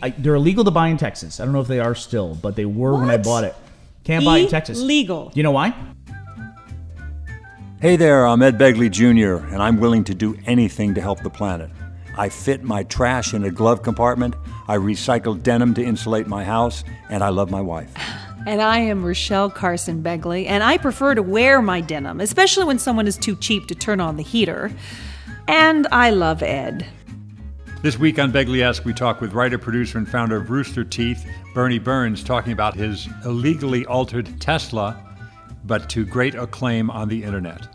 I, they're illegal to buy in Texas. I don't know if they are still, but they were when I bought it. Can't buy in Texas. Illegal. You know why? Hey there, I'm Ed Begley Jr., and I'm willing to do anything to help the planet. I fit my trash in a glove compartment, I recycle denim to insulate my house, and I love my wife. And I am Rachelle Carson Begley, and I prefer to wear my denim, especially when someone is too cheap to turn on the heater. And I love Ed. This week on Begleyesque, we talk with writer, producer, and founder of Rooster Teeth, Burnie Burns, talking about his illegally altered Tesla, but to great acclaim on the internet.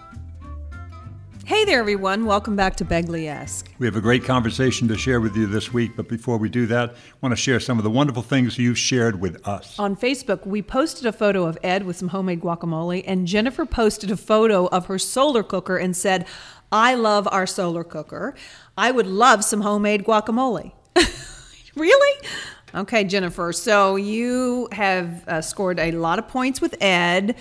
Hey there, everyone. Welcome back to Begleyesque. We have a great conversation to share with you this week, but before we do that, I want to share some of the wonderful things you've shared with us. On Facebook, we posted a photo of Ed with some homemade guacamole, and Jennifer posted a photo of her solar cooker and said, I love our solar cooker. I would love some homemade guacamole. really? Okay, Jennifer. So you have uh, scored a lot of points with Ed,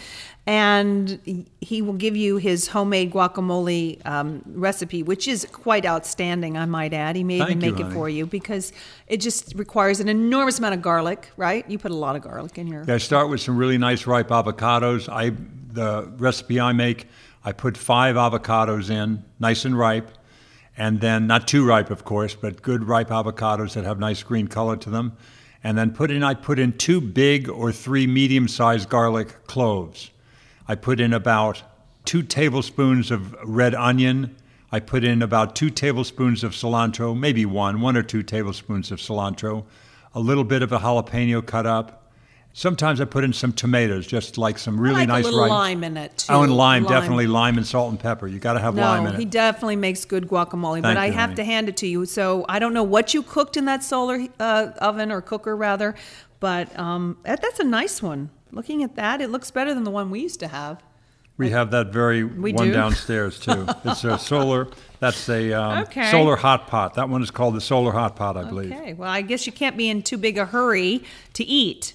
and he will give you his homemade guacamole um, recipe, which is quite outstanding, I might add. He may even Thank you, make it honey. for you because it just requires an enormous amount of garlic, right? You put a lot of garlic in your. I start with some really nice ripe avocados. I the recipe I make, I put five avocados in, nice and ripe, and then not too ripe, of course, but good ripe avocados that have nice green color to them. And then put in I put in two big or three medium-sized garlic cloves. I put in about two tablespoons of red onion. I put in about two tablespoons of cilantro, maybe one, one or two tablespoons of cilantro, a little bit of a jalapeno cut up. Sometimes I put in some tomatoes, just like some really like nice a ripe- lime in it too. Oh, and lime, definitely lime and salt and pepper. You got to have lime in it. No, he definitely makes good guacamole, but Thank I have honey. to hand it to you. So I don't know what you cooked in that solar uh, oven or cooker rather, but um, that, that's a nice one. Looking at that, it looks better than the one we used to have. We have that very We one do? downstairs too. It's a solar. That's a um, Okay. solar hot pot. That one is called the solar hot pot, I believe. Okay, well, I guess you can't be in too big a hurry to eat.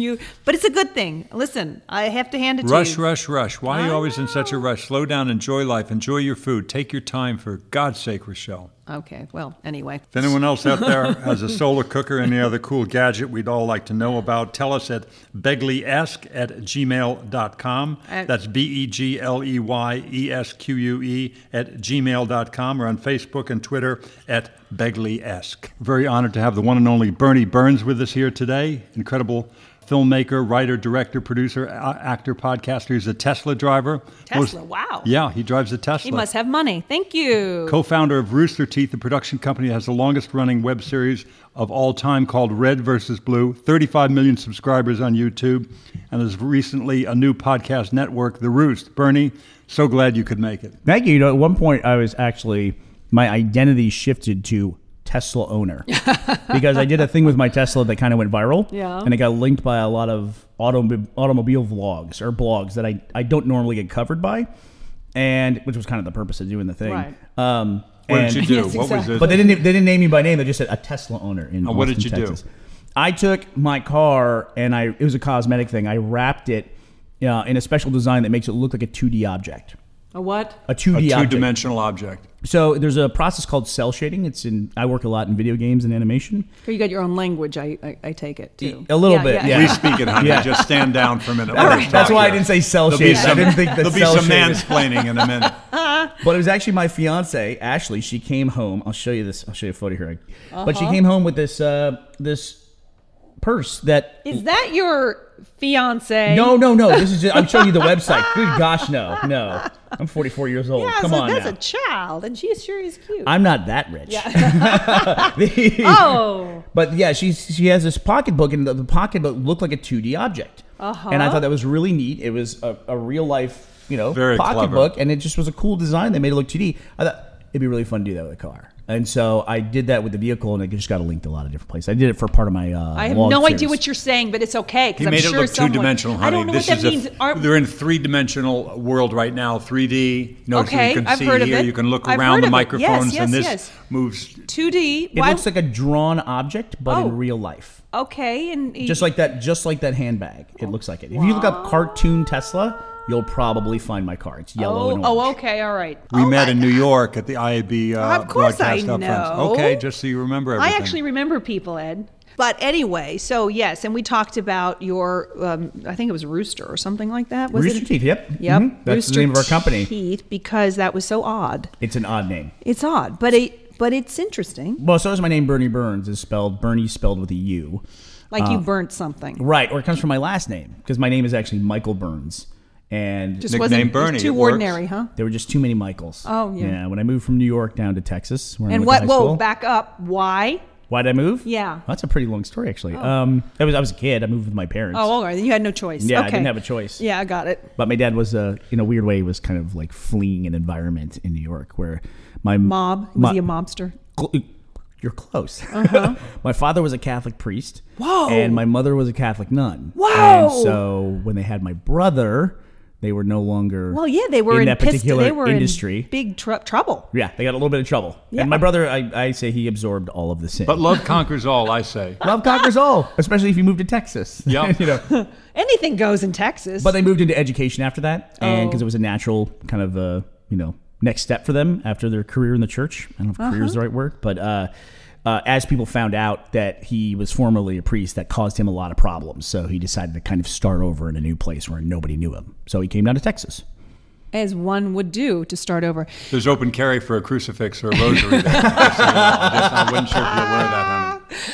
you, but it's a good thing. Listen, I have to hand it Rush, to you. rush, rush. Rush. Why are you always in such a rush? Slow down, enjoy life, enjoy your food. Take your time, for God's sake, Rachelle. Okay, well, anyway. If anyone else out there has a solar cooker, any other cool gadget we'd all like to know about, tell us at begleyesque at gmail.com. Uh, That's B E G L E Y E S Q U E at gmail.com or on Facebook and Twitter at begleyesque. Very honored to have the one and only Burnie Burns with us here today. Incredible filmmaker, writer, director, producer, a- actor, podcaster. He's a Tesla driver. Tesla, wow. Yeah, he drives a Tesla. He must have money. Thank you. Co-founder of Rooster Teeth, the production company that has the longest-running web series of all time called Red versus Blue. 35 million subscribers on YouTube, and there's recently a new podcast network, The Roost. Burnie, so glad you could make it. Thank you. You know, at one point I was actually my identity shifted to Tesla owner because I did a thing with my Tesla that kind of went viral. Yeah. And it got linked by a lot of autom- automobile vlogs or blogs that I, I don't normally get covered by, and which was kind of the purpose of doing the thing. Right. Um, What and- did you do? Yes, what was it? But they didn't they didn't name me by name. They just said a Tesla owner in Oh, what did Austin, you do? Texas. I took my car and I it was a cosmetic thing. I wrapped it uh, in a special design that makes it look like a 2D object. A what? A 2D a object. two-dimensional object. So there's a process called cel shading. It's in I work a lot in video games and animation. You got your own language, I, I, I take it, too. A little bit, yeah. We speak it, honey. Yeah. Just stand down for a minute. All right, that's talk why I didn't say cel There'll be shading. I didn't think that There'll be cel some shading- mansplaining in a minute. But it was actually my fiance Ashley. She came home. I'll show you this. I'll show you a photo here. But Uh-huh. she came home with this uh, this purse that. Is that your fiance? No, no, no. This is. Just, I'm showing you the website. Good gosh, no, no. I'm 44 years old. Yeah, Come so on that's now. a child, and she sure is cute. I'm not that rich. oh, But yeah, she she has this pocketbook, and the, the pocketbook looked like a 2D object. Uh-huh. And I thought that was really neat. It was a, a real life, you know, Very pocketbook, and it just was a cool design. They made it look 2D. I thought it'd be really fun to do that with a car. And so I did that with the vehicle, and it just got linked to a lot of different places. I did it for part of my. Uh, I have vlog no idea what you're saying, but it's okay He because I'm made sure it look someone. two-dimensional, honey. I don't know this what that is means. a, Aren't- they're in three-dimensional world right now. 3D. You know, Okay, you can I've see heard of here. it. You can look I've around the of it. Yes, microphones, yes, and this yes. moves 2D. It Why- looks like a drawn object, but Oh. in real life. okay, and Just like that, just like that handbag. It looks like it. If you look up cartoon Tesla, you'll probably find my car. It's yellow Oh, and orange. oh, okay, all right. We Oh, met I- in New York at the IAB uh, Of course I broadcast up front. know. Okay, just so you remember everything. I actually remember people, Ed. But anyway, so yes, and we talked about your, um, I think it was Rooster or something like that. Was Rooster it? Teeth, yep. Yep. Mhm. That's Rooster the name of our company. Teeth, because that was so odd. It's an odd name. It's odd, but it, but it's interesting. Well, so is my name Burnie Burns. Is spelled Burnie spelled with a U. Like Uh, you burnt something. Right, or it comes from my last name because my name is actually Michael Burns, and Just Nickname wasn't it was Burnie, too it works. ordinary, huh? there were just too many Michaels. Oh, yeah. Yeah, when I moved from New York down to Texas, where And went what? to Whoa, school- back up. Why? Why did I move? Yeah. Well, that's a pretty long story, actually. Um, I was I was a kid. I moved with my parents. Oh, all right. Then you had no choice. Yeah, I didn't have a choice. Yeah, I got it. But my dad was, uh, in a weird way, was kind of like fleeing an environment in New York where my Mob. Was my- he a mobster? Cl- You're close. Uh-huh. my father was a Catholic priest. Whoa. And my mother was a Catholic nun. Whoa. And so when they had my brother, they were no longer Well, yeah, they were in in, that pissed- particular They were industry. in big tr- trouble. yeah, they got a little bit of trouble. Yeah. And my brother, I, I say he absorbed all of the sin. But love conquers all, I say. love conquers all, especially if you move to Texas. Yeah. you know. Anything goes in Texas. But they moved into education after that, and Oh. because it was a natural kind of uh, you know next step for them after their career in the church. I don't know if career is Uh-huh. the right word, but uh, uh, as people found out that he was formerly a priest, that caused him a lot of problems. So he decided to kind of start over in a new place where nobody knew him. So he came down to Texas. as one would do to start over. There's open carry for a crucifix or a rosary. there. So you. I just I wasn't sure if you're aware of that,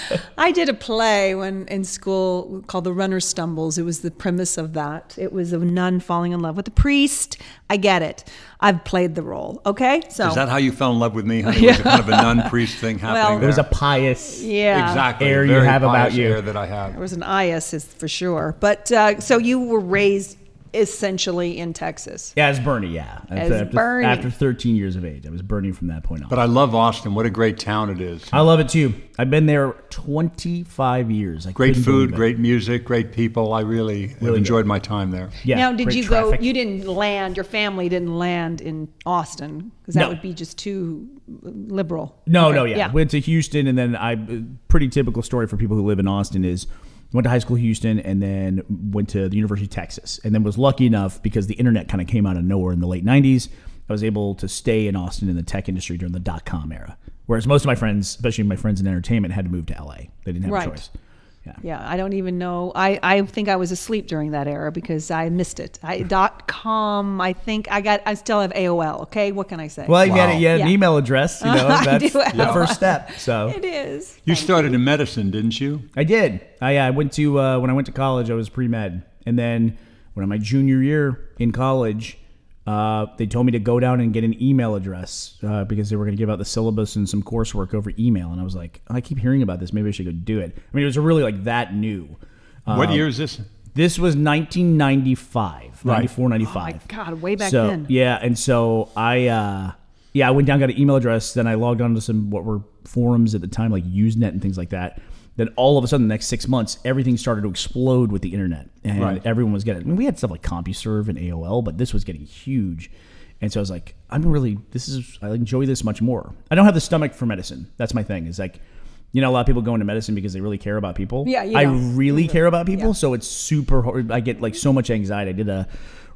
honey. I did a play when in school called The Runner Stumbles. It was the premise of that. It was a nun falling in love with a priest. I get it. I've played the role. Okay, so Is that how you fell in love with me, honey? Was it kind of a nun priest thing happening Well- there? There's a pious. yeah, exactly air you have about you. air that I have. There was an is for sure. But uh, so you were raised essentially in Texas. Yeah, as Burnie, yeah. As after, Burnie. After 13 years of age. I was Burnie from that point on. But I love Austin. What a great town it is. I love it too. I've been there 25 years. I Great food, great music, great people. I really, have Really enjoyed my time there. Yeah, now, did great you traffic. go? You didn't land. Your family didn't land in Austin because that No. would be just too liberal. No, Okay, no, yeah. Went to Houston, and then I. Pretty typical story for people who live in Austin is went to high school Houston, and then went to the University of Texas, and then was lucky enough because the internet kind of came out of nowhere in the late '90s. I was able to stay in Austin in the tech industry during the dot com era, whereas most of my friends, especially my friends in entertainment, had to move to LA. They didn't have Right. a choice. Yeah. Yeah, I don't even know. I, I think I was asleep during that era because I missed it. I dot com. I think I got. I still have AOL. Okay, what can I say? Well, you had, you had an email address. You know, I that's do have the first step. So it is. You started in medicine, didn't you? I did. I, I went to uh, when I went to college. I was pre med, and then when I my junior year in college, uh, they told me to go down and get an email address uh, because they were going to give out the syllabus and some coursework over email. And I was like, I keep hearing about this. Maybe I should go do it. I mean, it was really like that new. what Um, year is this? This was 1995, 94, 95. Oh my God, way back so, then. Yeah, and so I, uh, yeah, I went down, got an email address, then I logged on to some what were forums at the time, like Usenet and things like that. Then all of a sudden, the next six months, everything started to explode with the internet, and Right. everyone was getting. I mean, we had stuff like CompuServe and AOL, but this was getting huge. And so I was like, I'm really, this is, I enjoy this much more. I don't have the stomach for medicine. That's my thing. Is like, you know, a lot of people go into medicine because they really care about people. Yeah, you I don't. really care about people, Yeah. so it's super hard. I get like so much anxiety. I did a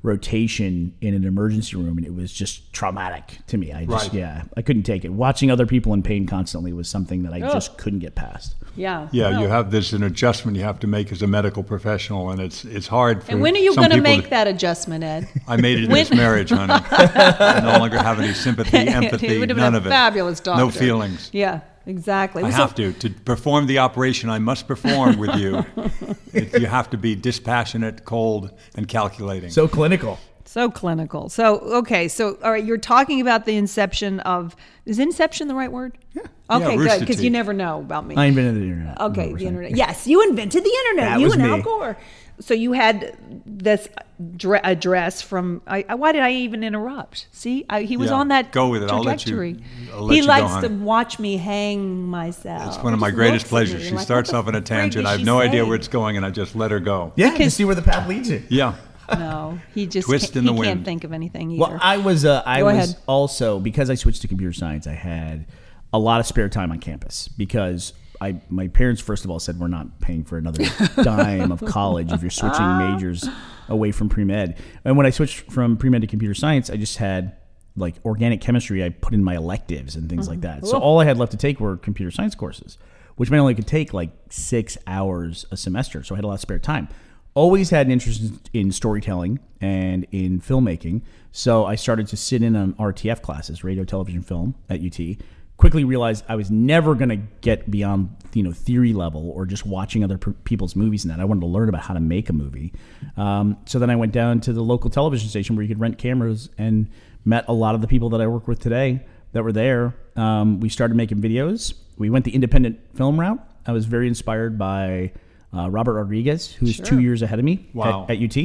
rotation in an emergency room, and it was just traumatic to me. I just, Right. yeah, I couldn't take it. Watching other people in pain constantly was something that I Ugh. just couldn't get past. Yeah. Yeah, Well, you have there's an adjustment you have to make as a medical professional, and it's it's hard. For And when are you going to make that adjustment, Ed? I made it in this marriage, honey. I no longer have any sympathy, empathy, none been of a it. fabulous doctor. No feelings. Yeah, exactly. I So- have to to perform the operation. I must perform with you. It, you have to be dispassionate, cold, and calculating. So clinical. So clinical. So okay. So all right, you're talking about the inception of is inception the right word? Yeah. Okay, Yeah, good. Because you never know about me. I invented the internet. Okay, the internet. Yes, you invented the internet. That you was and me. Al Gore. So you had this dre- address from. I, I- why did I even interrupt? See, I, he was Yeah, on that go with it. I'll let you- I'll let he you likes to watch me hang myself. it's one of my greatest pleasures. me She like, starts off the on a tangent. is I have she no idea where it's going, and I just let her go. Yeah, Because- to see where the path leads you. Yeah. No, he just Twist can't, in the he can't think of anything either. Well, I was uh, I Go was ahead. also because I switched to computer science. I had a lot of spare time on campus because I my parents first of all said we're not paying for another dime of college if you're switching uh-huh. majors away from pre med. And when I switched from pre med to computer science, I just had like organic chemistry. I put in my electives and things like mm-hmm. that. So all I had left to take were computer science courses, which meant I only could take like six hours a semester. So I had a lot of spare time. Always had an interest in storytelling and in filmmaking. So I started to sit in on RTF classes, radio, television, film at UT quickly realized I was never going to get beyond you know theory level or just watching other per- people's movies and that I wanted to learn about how to make a movie. Um, so then I went down to the local television station where you could rent cameras and met a lot of the people that I work with today that were there. Um, we started making videos. We went the independent film route. I was very inspired by. Uh, Robert Rodriguez, who's two years ahead of me Wow. at, at UT,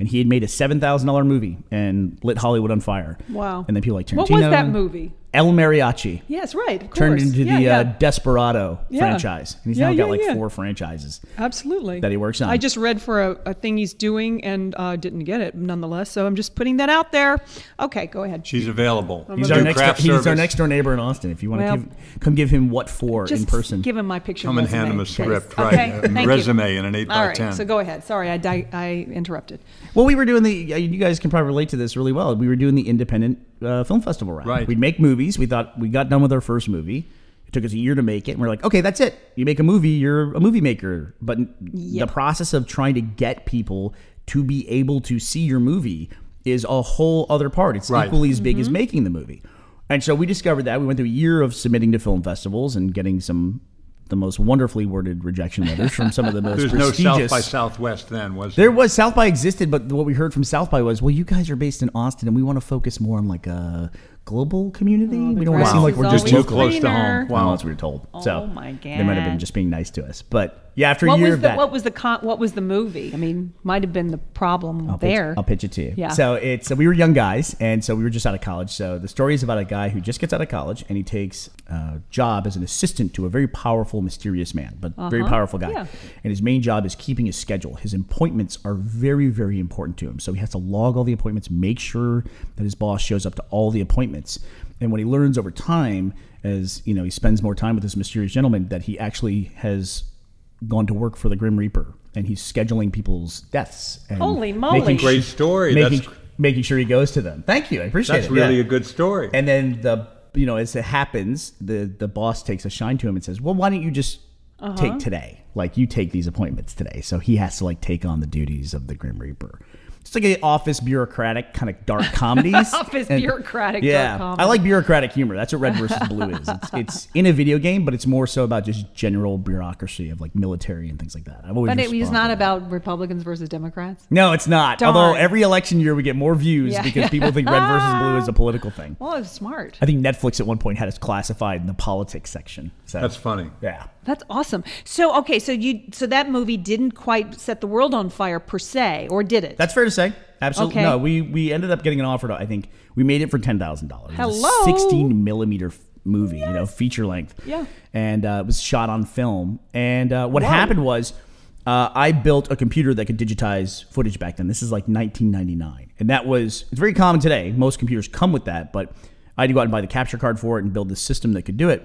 and he had made a seven thousand dollar movie and lit Hollywood on fire. Wow. And then people like Tarantino. What was that movie? El Mariachi Yes, right. Of turned course. into Yeah, the yeah. Uh, Desperado Yeah. franchise. And he's Yeah, now got yeah, like yeah. four franchises. Absolutely. that he works on. I just read for a, a thing he's doing and uh, didn't get it nonetheless. So I'm just putting that out there. Okay, go ahead. She's available. He's our next. craft He's our next door neighbor in Austin. If you want to Well, give, come give him what for Just in person. give him my picture. Come and resume, hand him a script, Okay, right? A thank you. resume and an eight All by right, ten. so go ahead. Sorry, I, di- I interrupted. well, we were doing the. You guys can probably relate to this really well. We were doing the independent uh, film festival route. Right. We'd make movies. We thought we got done with our first movie. It took us a year to make it, and we're like, okay, that's it. You make a movie, you're a movie maker. But the process of trying to get people to be able to see your movie is a whole other part. It's Right. equally as big Mm-hmm. as making the movie. And so we discovered that. We went through a year of submitting to film festivals and getting some the most wonderfully worded rejection letters from some of the most There's no. South by Southwest then, was There There was South by existed, but what we heard from South by was, well, you guys are based in Austin, and we want to focus more on like a global community. we don't want to seem like we're just too local. close to home. Wow, that's what we were told. so Oh my they might have been just being nice to us. But yeah, after a What year was of the that, what was the con- what was the movie? I mean, might have been the problem I'll there. Pitch, I'll pitch it to you. Yeah. So it's we were young guys, and so we were just out of college. So the story is about a guy who just gets out of college and he takes a job as an assistant to a very powerful, mysterious man, but very uh-huh. powerful guy. Yeah. And his main job is keeping his schedule. His appointments are very, very important to him. So he has to log all the appointments, make sure that his boss shows up to all the appointments. And what he learns over time, as you know, he spends more time with this mysterious gentleman, that he actually has gone to work for the Grim Reaper, and he's scheduling people's deaths. And Holy moly. making Great story. Making, That's- making sure he goes to them. Thank you. I appreciate That's it. really yeah. a good story. And then the you know as it happens, the the boss takes a shine to him and says, "Well, why don't you just Uh-huh. take today? Like you take these appointments today." So he has to like take on the duties of the Grim Reaper. It's like a office bureaucratic kind of dark comedies. Office And- bureaucratic yeah, dark comedy. I like bureaucratic humor. That's what Red versus Blue is. It's, it's in a video game, but it's more so about just general bureaucracy of like military and things like that. I've always but it was not to that. about Republicans versus Democrats. No, it's not. Darn. Although every election year we get more views Yeah. because people think red versus blue is a political thing. Well, it's smart. I think Netflix at one point had us classified in the politics section. So That's funny. Yeah. That's awesome. So okay, so you so that movie didn't quite set the world on fire per se, or did it? That's fair to say. Absolutely. Okay. No, we we ended up getting an offer to I think we made it for ten thousand dollars. Hello? Sixteen millimeter f- movie, you know, feature length. Yeah. And uh, it was shot on film. And uh, what happened was uh, I built a computer that could digitize footage back then. This is like 1999, and that was it's very common today. Most computers come with that, but I had to go out and buy the capture card for it and build the system that could do it.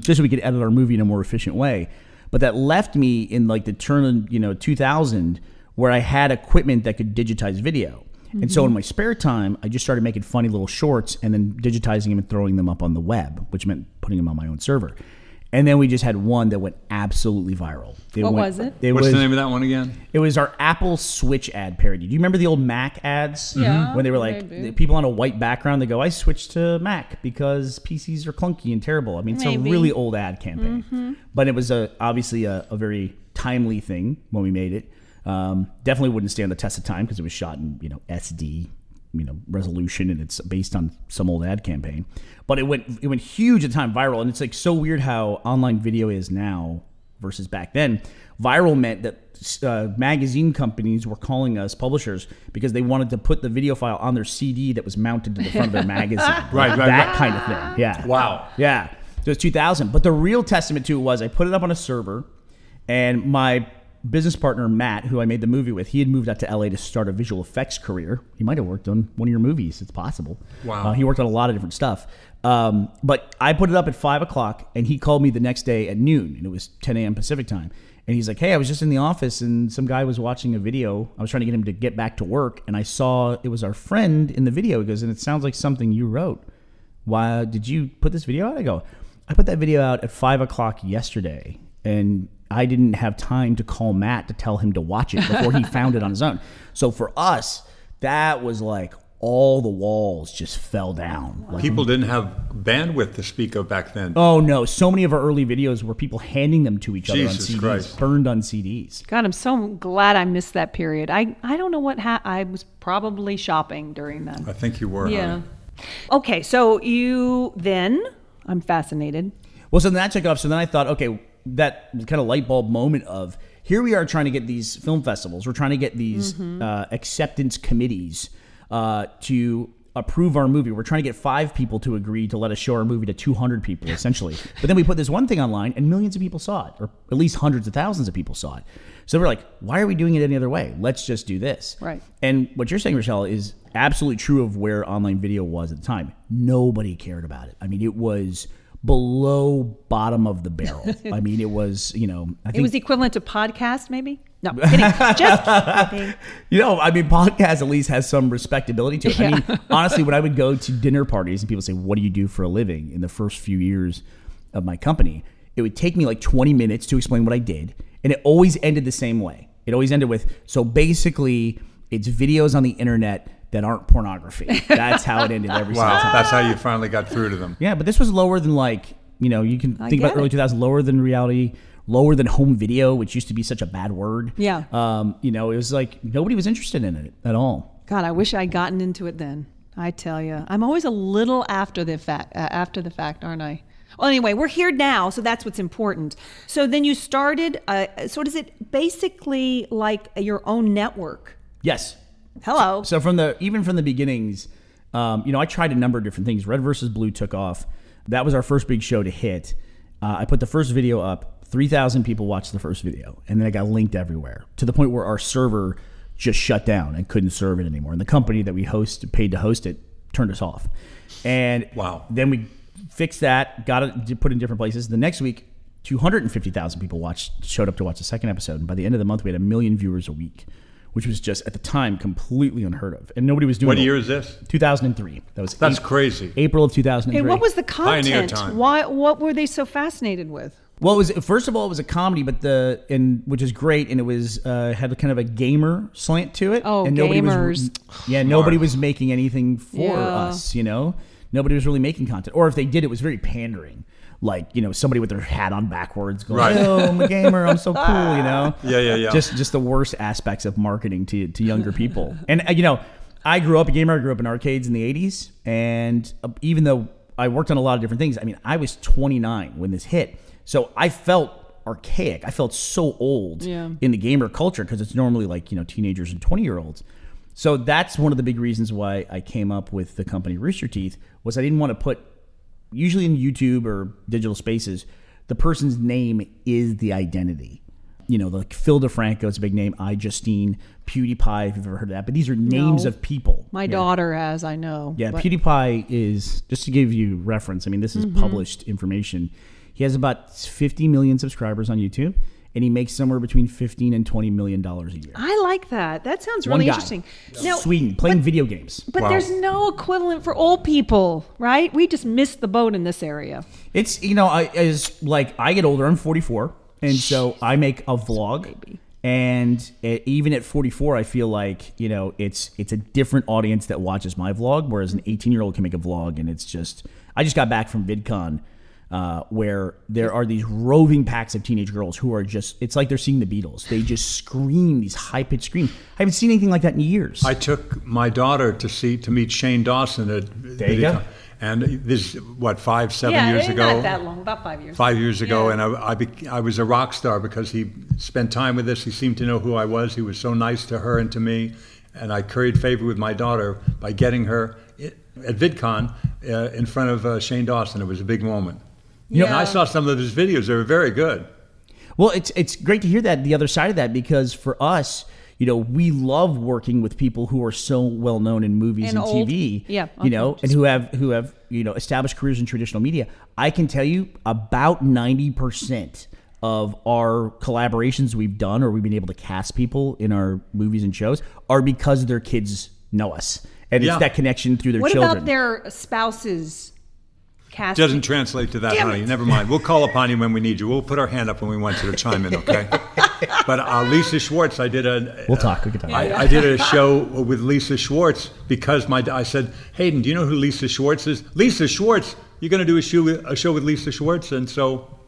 just so we could edit our movie in a more efficient way. But that left me in like the turn of you know 2000 where I had equipment that could digitize video. And so in my spare time, I just started making funny little shorts and then digitizing them and throwing them up on the web, which meant putting them on my own server. And then we just had one that went absolutely viral. It What went- was it? It What's was the name of that one again? it was our Apple Switch ad parody. Do you remember the old Mac ads? Yeah, When they were like maybe. the people on a white background, they go, "I switched to Mac because PCs are clunky and terrible." I mean, it's Maybe. Mm-hmm. a really old ad campaign, but it was a obviously a, a very timely thing when we made it. Um, definitely wouldn't stand the test of time because it was shot in you know SD you know resolution and it's based on some old ad campaign. But it went it went huge at the time viral. And it's like so weird how online video is now versus back then. Viral meant that uh, magazine companies were calling us publishers because they wanted to put the video file on their cd that was mounted to the front of their magazine. Right, right, that right. kind of thing. Yeah. Wow. yeah. So it's 2000 but the real testament to it was i put it up on a server and my business partner Matt, who I made the movie with, he had moved out to LA to start a visual effects career. He might have worked on one of your movies. It's possible. Wow. Uh, he worked on a lot of different stuff. Um, but I put it up at five o'clock, and he called me the next day at noon, and it was 10 a.m. Pacific time. And he's like, "Hey, I was just in the office, and some guy was watching a video. I was trying to get him to get back to work, and I saw it was our friend in the video. He goes, and it sounds like something you wrote. Why did you put this video out?" I go, "I put that video out at five o'clock yesterday, and I didn't have time to call Matt to tell him to watch it before he found it on his own. So for us, that was like all the walls just fell down. Like, People didn't have bandwidth to speak of back then. oh no, so many of our early videos were people handing them to each other Jesus on CDs, Christ. burned on CDs. God, I'm so glad I missed that period. I, I don't know what ha- I was probably shopping during that. I think you were. Yeah. honey. Okay, so you then, I'm fascinated. Well, so then that took off. So then I thought, okay, that kind of light bulb moment of here we are trying to get these film festivals. We're trying to get these uh, acceptance committees uh, to approve our movie. We're trying to get five people to agree to let us show our movie to 200 people, essentially. but then we put this one thing online, and millions of people saw it, or at least hundreds of thousands of people saw it. So we're like, why are we doing it any other way? Let's just do this. Right. And what you're saying, Rachelle, is absolutely true of where online video was at the time. Nobody cared about it. I mean, it was below bottom of the barrel. I mean, it was, you know, I think It was equivalent to podcast, maybe? No, kidding. Just kidding. You know, I mean, podcast at least has some respectability to it. I mean, honestly, when I would go to dinner parties and people say, "What do you do for a living?" in the first few years of my company, it would take me like 20 minutes to explain what I did, and it always ended the same way. It always ended with, "So basically, it's videos on the internet that aren't pornography." That's how it ended every single Wow, time. that's how you finally got through to them. Yeah, but this was lower than like you know you can I think about get early it. 2000s, lower than reality, lower than home video, which used to be such a bad word. Yeah. Um, you know, it was like nobody was interested in it at all. God, I wish I'd gotten into it then. I tell you, I'm always a little after the fact. Uh, after the fact, aren't I? Well, anyway, we're here now, so that's what's important. So then you started. Uh, so is it basically like your own network? Yes. Hello. So from the even from the beginnings, um, you know, I tried a number of different things. Red versus Blue took off. That was our first big show to hit. Uh, I put the first video up. Three thousand people watched the first video, and then it got linked everywhere to the point where our server just shut down and couldn't serve it anymore. And the company that we host paid to host it turned us off. And Wow. then we fixed that, got it put in different places. The next week, 250,000 people watched showed up to watch the second episode, and by the end of the month, we had a million viewers a week, which was just at the time completely unheard of, and nobody was doing. What it. year is this? 2003. That was That's Ap- crazy. April of 2003. and what was the Pioneer content? time. Why? What were they so fascinated with? Well, it was first of all, it was a comedy, but the and which is great, and it was uh, had kind of a gamer slant to it. Oh, and nobody gamers. Was, yeah, nobody was making anything for Yeah. us. You know, nobody was really making content, or if they did, it was very pandering. Like you know, somebody with their hat on backwards, going, Right. "Oh, I'm a gamer, I'm so cool," you know. Yeah, yeah, yeah. Just just the worst aspects of marketing to to younger people. and uh, you know, I grew up a gamer. I grew up in arcades in the '80s, and uh, even though I worked on a lot of different things, I mean, I was 29 when this hit, so I felt archaic. I felt so old Yeah. in the gamer culture because it's normally like you know teenagers and 20 year olds. So that's one of the big reasons why I came up with the company Rooster Teeth was I didn't want to put usually in YouTube or digital spaces the person's name is the identity. You know, like Phil DeFranco is a big name. iJustine, PewDiePie, if you've ever heard of that. But these are names No. of people. My Yeah. daughter has, I know. Yeah, but- PewDiePie is just to give you reference. I mean, this is Mm-hmm. published information. He has about 50 million subscribers on YouTube, and he makes somewhere between 15 and 20 million dollars a year. I like that. That sounds One really guy. interesting. Now, Sweden playing video games. But Wow. there's no equivalent for old people, right? We just missed the boat in this area. It's you know, I as like I get older. I'm 44, and so I make a vlog. baby. And it, even at 44, I feel like you know it's it's a different audience that watches my vlog, whereas an 18 year old can make a vlog, and it's just. I just got back from VidCon, uh, where there are these roving packs of teenage girls who are just. It's like they're seeing the Beatles. They just scream these high pitched screams. I haven't seen anything like that in years. I took my daughter to see to meet Shane Dawson at There you go. and this what five seven years ago Not that long, about five years. five years ago, Yeah. and I, I, bec- I was a rock star because he spent time with us. He seemed to know who I was. He was so nice to her and to me, and I curried favor with my daughter by getting her at VidCon uh, in front of uh, Shane Dawson. It was a big moment. You know, And I saw some of his videos; they were very good. Well, it's it's great to hear that the other side of that because for us, you know, we love working with people who are so well known in movies and, And old. TV. Yeah, you know, okay, and who have who have you know established careers in traditional media. I can tell you about ninety percent of our collaborations we've done or we've been able to cast people in our movies and shows are because their kids know us, and Yeah. it's that connection through their What children. What about their spouses? Casting? Doesn't translate to that, Damn honey. it. Never mind. We'll call upon you when we need you. We'll put our hand up when we want you to chime in, okay? but uh, Lisa Schwartz, I did a. We'll talk. We can talk. I, I did a show with Lisa Schwartz because my I said, Hayden, do you know who Lisa Schwartz is? Lisa Schwartz. You're going to do a show with, a show with Lisa Schwartz, and so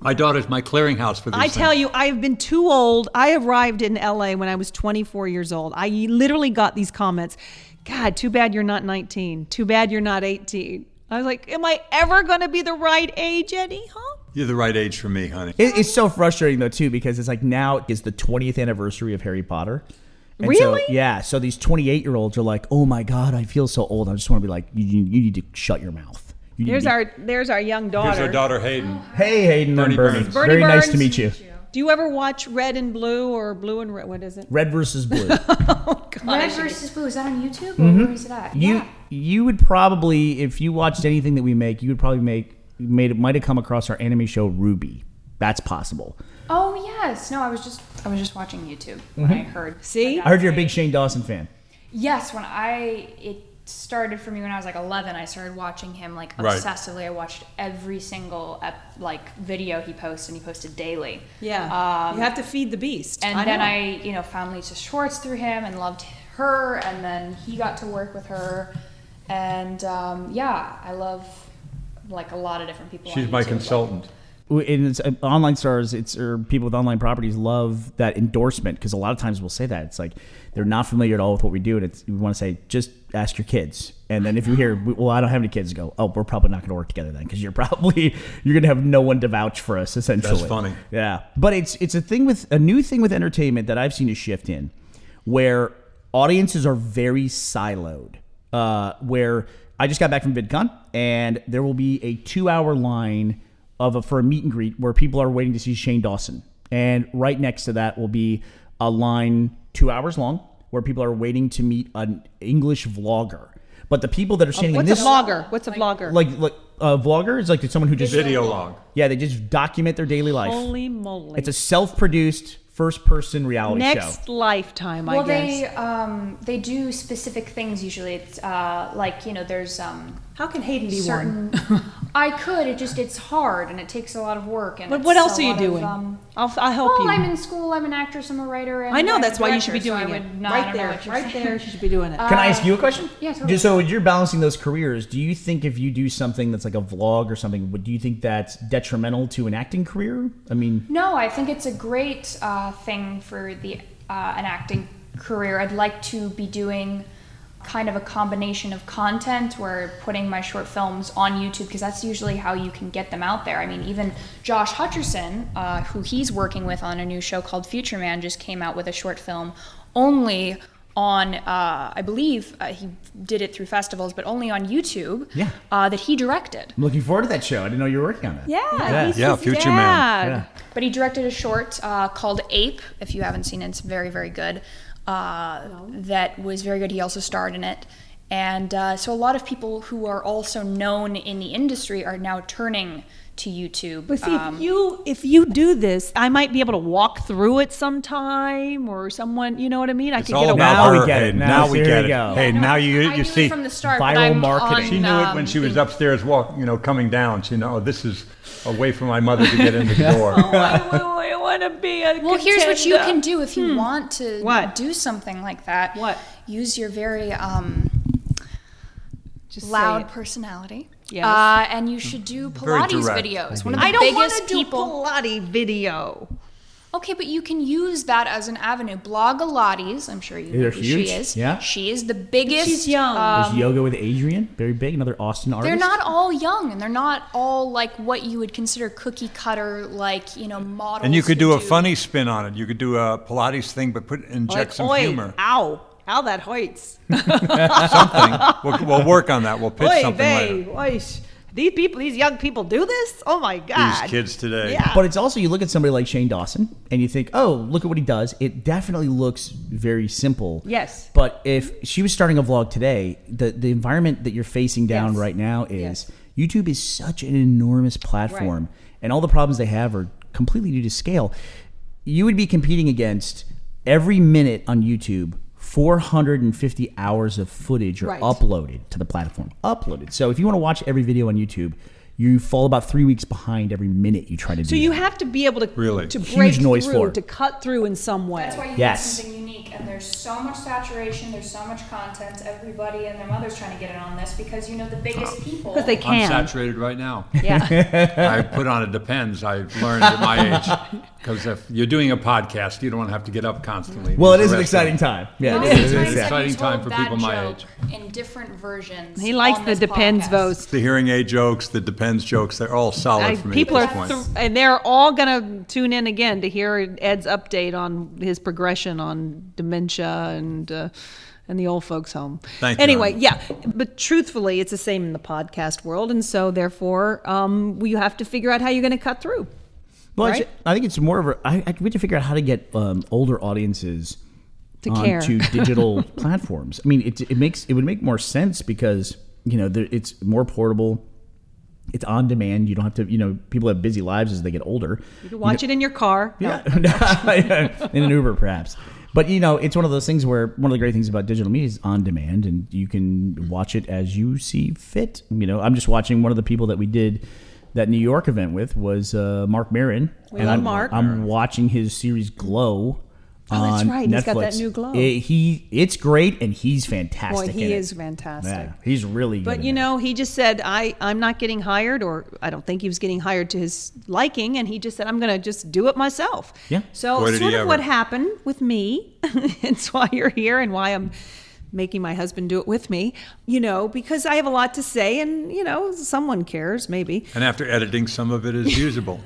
my daughter's my clearinghouse for these I things. tell you, I have been too old. I arrived in LA when I was 24 years old. I literally got these comments. God, too bad you're not 19. Too bad you're not 18. I was like, am I ever going to be the right age, Eddie? Huh? You're the right age for me, honey. It, it's so frustrating though too because it's like now is the 20th anniversary of Harry Potter. And Really? So, yeah. So these 28 year olds are like, oh my god, I feel so old. I just want to be like, you, you need to shut your mouth. You There's be- our there's our young daughter. Here's our daughter Hayden. Hey Hayden Burnie and Burnie. Burns. Burnie Very nice to meet you. Do you ever watch Red and Blue or Blue and Red? What is it? Red versus blue. Red versus Blue. Is that on YouTube or where is it at? Mm-hmm. you yeah. you would probably if you watched anything that we make, you would probably make made it might have come across our anime show RWBY. That's possible. Oh yes. No, I was just I was just watching YouTube when I heard. See? I heard you're a big Shane Dawson fan. Yes, when I it started for me when I was like 11. I started watching him like Right. obsessively. I watched every single ep, like video he posted, and he posted daily. Yeah. Um, you have to feed the beast. And I then know. I, you know, found Lisa Schwartz through him and loved her, and then he got to work with her, and um, yeah, I love like a lot of different people. She's on my YouTube. consultant. And it's uh, online stars it's or people with online properties love that endorsement because a lot of times we'll say that it's like they're not familiar at all with what we do and it's we want to say just ask your kids. And then if you hear well i don't have any kids go oh we're probably not going to work together then because you're probably you're going to have no one to vouch for us essentially. That's funny. yeah. But it's it's a thing with a new thing with entertainment that i've seen a shift in where audiences are very siloed. Uh, where i just got back from vidcon and there will be a two hour line of a, for a meet and greet where people are waiting to see shane dawson and right next to that will be a line two hours long where people are waiting to meet an english vlogger but the people that are standing in What's this a vlogger? What's a vlogger? like like a vlogger is like someone who just Video log. yeah they just document their daily life Holy moly! it's a self-produced first-person reality next show lifetime, I Well, guess. they um, they do specific things usually. It's uh, like you know, there's um, How can Hayden be certain. one? I could. It just it's hard and it takes a lot of work. And But what else are you lot of, doing? um, I'll, I'll help well, you. I'm in school. I'm an actress. I'm a writer. I know I'm that's why you should be director, so doing it. not- right there, what right saying. there. You should be doing it. Can I ask you a question? yeah, totally. So you're balancing those careers, do you think if you do something that's like a vlog or something, would do you think that's detrimental to an acting career? I mean, No, I think it's a great uh, thing for the uh, an acting career. I'd like to be doing kind of a combination of content where putting my short films on YouTube because that's usually how you can get them out there. I mean, even Josh Hutcherson, uh, who he's working with on a new show called Future Man, just came out with a short film only on, uh, I believe uh, he did it through festivals, but only on YouTube. Yeah. Uh, that he directed. I'm looking forward to that show. I didn't know you were working on that. yeah, Yeah. he's Yeah, his Future Man. Yeah. But he directed a short uh, called Ape. If you haven't seen it, it's very, very good. Uh, That was very good. He also starred in it. And uh, so a lot of people who are also known in the industry are now turning to YouTube. But see, Um, if you if you do this, I might be able to walk through it sometime, or someone, you know what I mean? I It's could all get a about Now we her. get it. Hayden. Now Now we here get it. go. Hey, now you I you see. it from the start. viral marketing. on, She knew it when um, she was the- upstairs, walk, you know, coming down. She know, oh, this is a way for my mother to get in the door. oh, I, want to be a Well, here's what you can do if you want to What? do something like that. What? Use your very um, Just loud personality. Yes. Uh, and you should do Pilates videos. One of the I don't want biggest to do people. Pilates video. Okay, but you can use that as an avenue. Blogilates, I'm sure you know They're who huge, she is. yeah. She is the biggest. She's young. um, There's yoga with Adriene, very big, another Austin artist. they're not all young, and they're not all like what you would consider cookie cutter, like you know models. And you could who do a funny spin on it. You could do a Pilates thing, but put inject Like, some oi, humor. Ow. Ow, that hurts. Something. We'll, we'll work on that. We'll pitch Oy something vey, later. oy. These people, these young people do this. Oh my god, These kids today. Yeah. But it's also you look at somebody like Shane Dawson and you think, oh, look at what he does. It definitely looks very simple. Yes. But if she was starting a vlog today, the the environment that you're facing down Yes. right now is Yes. YouTube is such an enormous platform, and all the problems they have are completely due to scale. You would be competing against every minute on YouTube. 450 hours of footage are Right. uploaded to the platform. Uploaded. So if you want to watch every video on YouTube, you fall about three weeks behind every minute you try to do. so you that. have to be able to Really? to Huge break noise through, floor. to cut through in some way. That's why you Yes. need something unique, and there's so much saturation. There's so much content. Everybody and their mother's trying to get in on this because you know the biggest people. because they can. I'm can. saturated right now. Yeah. I put on it depends. I've learned at my age because if you're doing a podcast, you don't want to have to get up constantly. Well, it There's is the an exciting time. Yeah, Most it of is. the It's an exciting time for that people my age. In different versions. he likes the depends podcast. votes. The hearing aid jokes, the depends jokes, they're all solid I- for me people are, at this point. thr- and they're all going to tune in again to hear Ed's update on his progression on dementia and uh, and the old folks' home. Thank Anyway, Anna. yeah, but truthfully, it's the same in the podcast world, and so therefore, um, you have to figure out how you're going to cut through. Well, Right? I think it's more of a. I, I we have to figure out how to get um, older audiences To onto digital platforms. I mean, it, it makes it would make more sense because you know there, it's more portable. It's on demand. You don't have to. You know, people have busy lives as they get older. You can watch it in your car. No. Yeah, in an Uber perhaps. But you know, it's one of those things where one of the great things about digital media is on demand, and you can watch it as you see fit. You know, I'm just watching one of the people that we did that New York event with was uh, Marc Maron. We and love I'm, Marc. I'm watching his series Glow. Oh, that's on right. He's got that new Glow. It- he, it's great, and he's fantastic. Boy, he in it. is fantastic. Yeah, he's really. But in you it. know, he just said, I, I'm not getting hired, or I don't think he was getting hired to his liking, and he just said, I'm going to just do it myself. Yeah. So, Boy, sort of ever. what happened with me, it's why you're here and why I'm making my husband do it with me, you know, because I have a lot to say, and, you know, someone cares, maybe. And after editing, some of it is usable.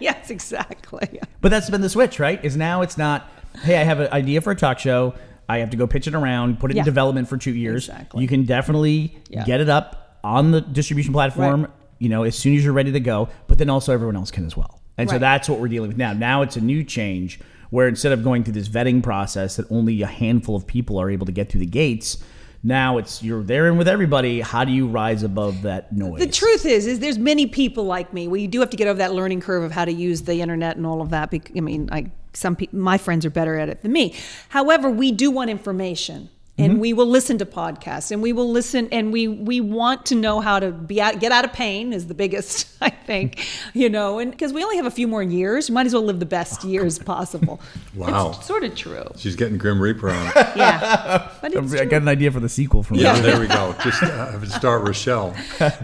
yes, exactly. But that's been the switch, right? Is now it's not, hey, I have an idea for a talk show. I have to go pitch it around, put it Yeah. in development for two years. Exactly. You can definitely Yeah. get it up on the distribution platform, Right. you know, as soon as you're ready to go, but then also everyone else can as well. And so that's what we're dealing with now. Now it's a new change where instead of going through this vetting process that only a handful of people are able to get through the gates, now it's you're there and with everybody. How do you rise above that noise? The truth is, is there's many people like me. well you do have to get over that learning curve of how to use the internet and all of that. I mean, I some people, my friends are better at it than me. However, we do want information. And we will listen to podcasts, and we will listen, and we we want to know how to be out, get out of pain is the biggest, I think, you know, and because we only have a few more years, you might as well live the best years possible. Wow. it's sort of true, She's getting Grim Reaper on. it. yeah. But it's I true. got an idea for the sequel from Yeah, that. there we go. Just uh, have it start Rachelle.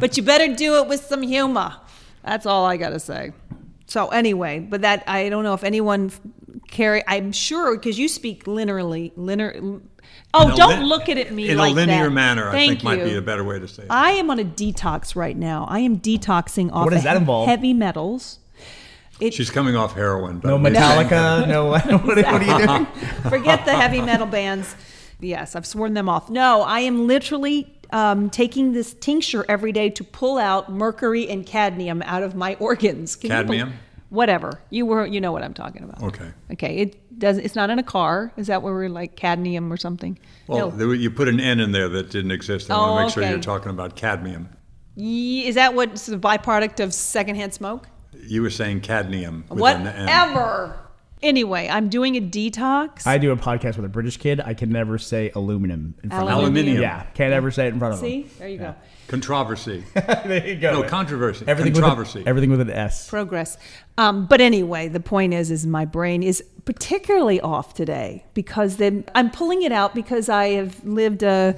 but you better do it with some humor. That's all I got to say. So anyway, but that I don't know if anyone carry. I'm sure because you speak linearly. Linear. Oh, In don't lin- look at it me in like a linear that. manner. I Thank think might be you. a better way to say it. I am on a detox right now. I am detoxing off What does of that involve? heavy metals. It, She's coming off heroin. But No Metallica, no. What, what are you doing? Forget the heavy metal bands. Yes, I've sworn them off. No, I am literally um, taking this tincture every day to pull out mercury and cadmium out of my organs. Can you Cadmium? Whatever you were, you know what I'm talking about. Okay. Okay. It does. It's not in a car. Is that where we're like cadmium or something? Well, no. there, you put an N in there that didn't exist. I Oh, want to make sure you're talking about cadmium. Ye- Is that what's the byproduct of secondhand smoke? You were saying cadmium with. Whatever. Anyway, I'm doing a detox. I do a podcast with a British kid. I can never say aluminum in front of him. Aluminium. Yeah, can't ever say it in front of See, him. See, there you go. Controversy. there you go. No, controversy. everything Controversy. With a, everything with an S. progress. Um, but anyway, the point is, is my brain is particularly off today because then I'm pulling it out because I have lived a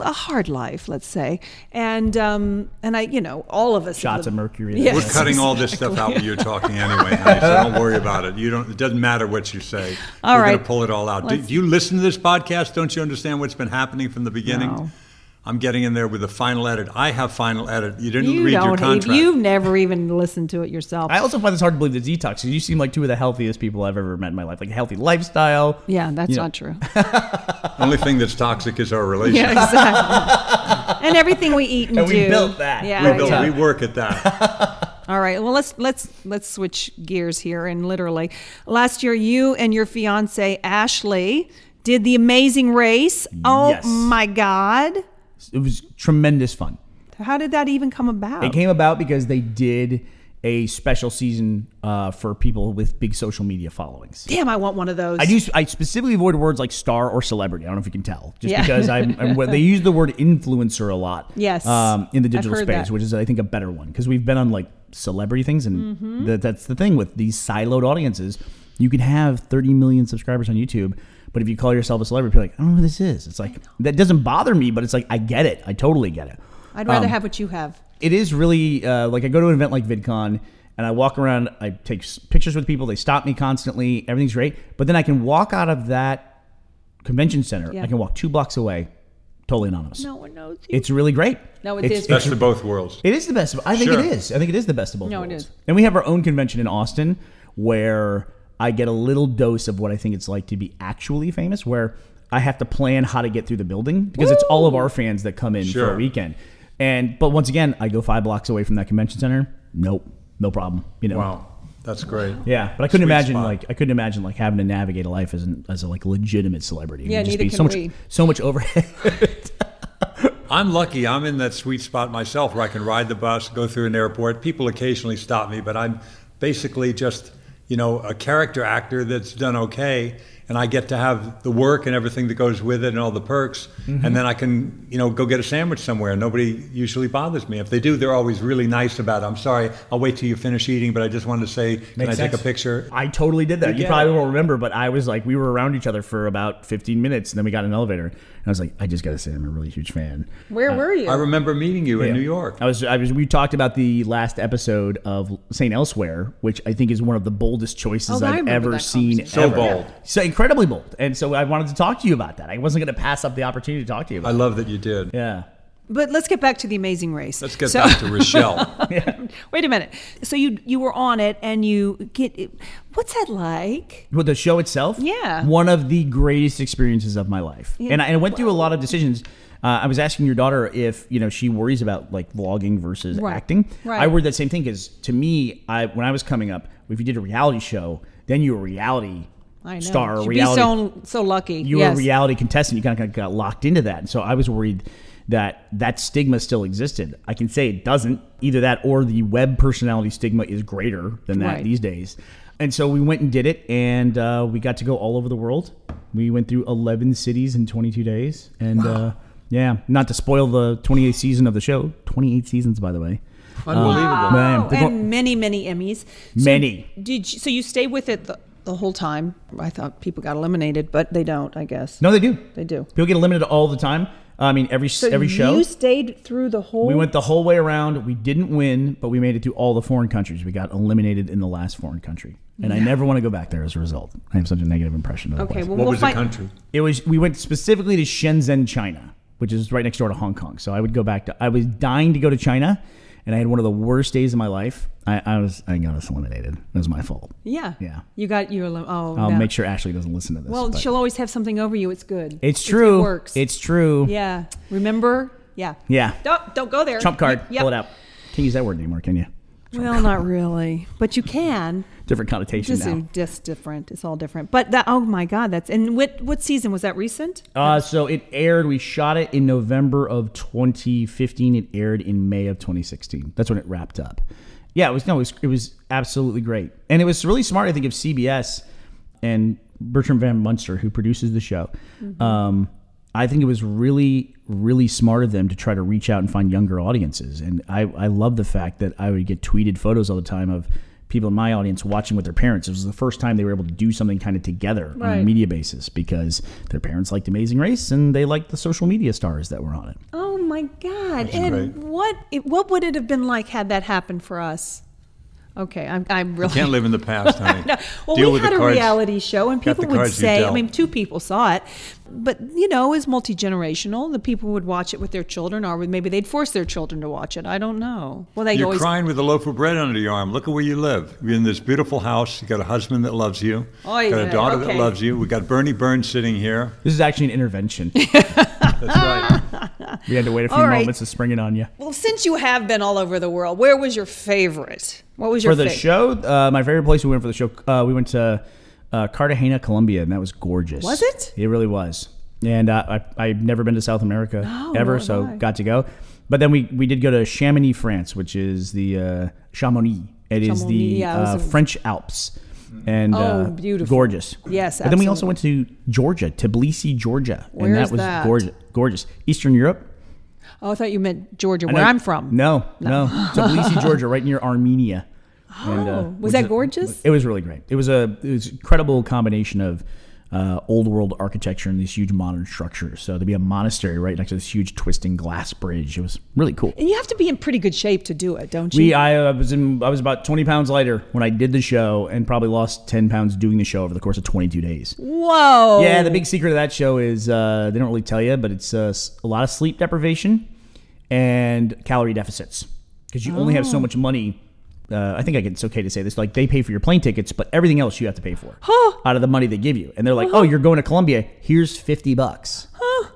a hard life, let's say, and um, and I, you know, all of us have Shots of mercury. Yes. We're cutting all this stuff out when you're talking anyway, honey, so don't worry about it. You don't. It doesn't matter what you say. All We're right. going to pull it all out. Do, do you listen to this podcast? Don't you understand what's been happening from the beginning? No. I'm getting in there with the final edit. I have final edit. You didn't You read your don't. contract. Even, you've never even listened to it yourself. I also find this hard to believe the detox because you seem like two of the healthiest people I've ever met in my life. Like a healthy lifestyle. yeah, that's You know, not true. Only thing that's toxic is our relationship. Yeah, exactly. and everything we eat and, And we do. built that. Yeah, we, build- yeah. we work at that. All right. Well, let's let's let's switch gears here and literally. Last year, you and your fiance Ashley did the Amazing Race. Oh Yes. my God! It was tremendous fun. How did that even come about? It came about because they did a special season uh, for people with big social media followings. Damn, I want one of those. I do. I specifically avoid words like star or celebrity. I don't know if you can tell, just Yeah. because I'm, I'm. They use the word influencer a lot. Yes. Um, in the digital space, that. which is I think a better one because we've been on like celebrity things, and Mm-hmm. that that's the thing with these siloed audiences. You can have 30 million subscribers on YouTube, but if you call yourself a celebrity, people are like, I don't know who this is. It's like that doesn't bother me, but it's like I get it. I totally get it. I'd rather Um, have what you have. it is really uh, like I go to an event like VidCon and I walk around, I take pictures with people, they stop me constantly, everything's great. But then I can walk out of that convention center, Yeah. I can walk two blocks away, totally anonymous. No one knows. You. It's really great. No, it it's, is. Best of both worlds. It is the best. Of, I think Sure. it is. I think it is the best of both No, it worlds. is. And we have our own convention in Austin where I get a little dose of what I think it's like to be actually famous, where I have to plan how to get through the building because it's all of our fans that come in for a weekend. And but once again, I go five blocks away from that convention center. Nope, no problem. You know. Wow, that's great. Yeah, but I couldn't Sweet imagine spot. like I couldn't imagine like having to navigate a life as an, as a like legitimate celebrity. It Yeah, would just neither be can so much we. so much overhead. I'm lucky. I'm in that sweet spot myself where I can ride the bus, go through an airport. People occasionally stop me, but I'm basically just, you know, a character actor that's done okay. And I get to have the work and everything that goes with it and all the perks. Mm-hmm. And then I can, you know, go get a sandwich somewhere. Nobody usually bothers me. If they do, they're always really nice about it. I'm sorry, I'll wait till you finish eating, but I just wanted to say, can Makes I take a picture? I totally did that. You You, probably won't remember, but I was like, we were around each other for about 15 minutes, and then we got in an elevator, and I was like, I just got to say, I'm a really huge fan. Where were you? I remember meeting you Yeah. in New York. I was, I was. We talked about the last episode of Saint Elsewhere, which I think is one of the boldest choices Oh, I I've ever seen. So ever. bold. so incredibly bold, and so I wanted to talk to you about that. I wasn't going to pass up the opportunity to talk to you. I love that you did. Yeah. but let's get back to the Amazing Race. Let's get So- back to Rachelle. Wait a minute. So you you were on it, and you get. What's that like? With the show itself, Yeah. one of the greatest experiences of my life, Yeah. and I, and I went through a lot of decisions. Uh, I was asking your daughter if you know she worries about like vlogging versus Right. acting. Right. I worried that same thing because to me, I when I was coming up, if you did a reality show, then you were a reality I know. star, Should reality. be so so lucky. you yes. were a reality contestant. You kind of got locked into that, and so I was worried that that stigma still existed. I can say it doesn't. Either that or the web personality stigma is greater than that Right. these days. And so we went and did it, and uh, we got to go all over the world. We went through 11 cities in 22 days, and uh, yeah, not to spoil the 28th season of the show. 28 seasons, by the way. Unbelievable. Man, Oh, they're and going- many many Emmys. So Many. Did you, so you stayed with it the, the whole time? I thought people got eliminated, but they don't. I guess no, they do. they do. People get eliminated all the time. Uh, I mean, every So every show. you stayed through the whole. We went the whole way around. We didn't win, but we made it to all the foreign countries. We got eliminated in the last foreign country, and I never want to go back there as a result. I have such a negative impression of that Okay, place. well, What we'll was the country? It was we went specifically to Shenzhen, China, which is right next door to Hong Kong. So I would go back to. I was dying to go to China, and I had one of the worst days of my life. I, I was I got us eliminated. It was my fault. Yeah, Yeah. You got your. Oh, I'll no. make sure Ashley doesn't listen to this. Well, she'll always have something over you. It's good. it's true. It works. It's true. yeah. Remember? Yeah. Yeah. Don't don't go there. Trump card. Yep. Pull it out. Can't use that word anymore, can you? Well, not really, but you can. Different connotation Just, now. just different. It's all different. But that. Oh my God, that's and what what season was that? Recent? Uh, so it aired. We shot it in November of 2015. It aired in May of 2016. That's when it wrapped up. Yeah, it was no, it was, it was absolutely great, and it was really smart. I think of CBS and Bertram Van Munster, who produces the show. Um, I think it was really, really smart of them to try to reach out and find younger audiences. And I, I love the fact that I would get tweeted photos all the time of people in my audience watching with their parents. It was the first time they were able to do something kind of together on a media basis because their parents liked Amazing Race and they liked the social media stars that were on it. Oh my God! and great. what it, what would it have been like had that happened for us? Okay, I'm I'm really Can't live in the past, honey. No, well, Deal we with had the a cards. reality show, and people would say, I mean, two people saw it, but you know, it was multi generational. The people would watch it with their children, or maybe they'd force their children to watch it. I don't know. Well, they You're always. crying with a loaf of bread under your arm. Look at where you live. You're in this beautiful house. You got a husband that loves you. Oy got a daughter okay. that loves you. We got Burnie Burns sitting here. This is actually an intervention. That's right. We had to wait a few All right. moments to spring it on you. Well, since you have been all over the world, where was your favorite? What was your For the favorite? show, uh, my favorite place we went for the show, uh, we went to uh, Cartagena, Colombia, and that was gorgeous. Was it? It really was. And uh, I, I've never been to South America No, ever, nor so have I. got to go. But then we, we did go to Chamonix, France, which is the uh, Chamonix. It is Chamonix, the yeah, I was uh, in- French Alps. And Oh, uh, beautiful. gorgeous. Yes, But then we also went to Georgia, Tbilisi, Georgia, and Where's that was that? gorgeous. Gorgeous. Eastern Europe. Oh, I thought you meant Georgia, where I'm from. No, no, Tbilisi, Georgia, right near Armenia. And, uh, Oh, was that gorgeous? It was really great. It was a it was incredible combination of uh, old world architecture and these huge modern structures. So there'd be a monastery right next to this huge twisting glass bridge, it was really cool. And you have to be in pretty good shape to do it, don't you? We I uh, was in I was about twenty pounds lighter when I did the show, and probably lost ten pounds doing the show over the course of twenty two days. Whoa. Yeah, the big secret of that show is uh, they don't really tell you, but it's uh, a lot of sleep deprivation and calorie deficits because you only have Oh. so much money. Uh, I think I can, it's okay to say this. Like they pay for your plane tickets, but everything else you have to pay for out of the money they give you. And they're like, "Oh, you're going to Colombia. Here's fifty bucks."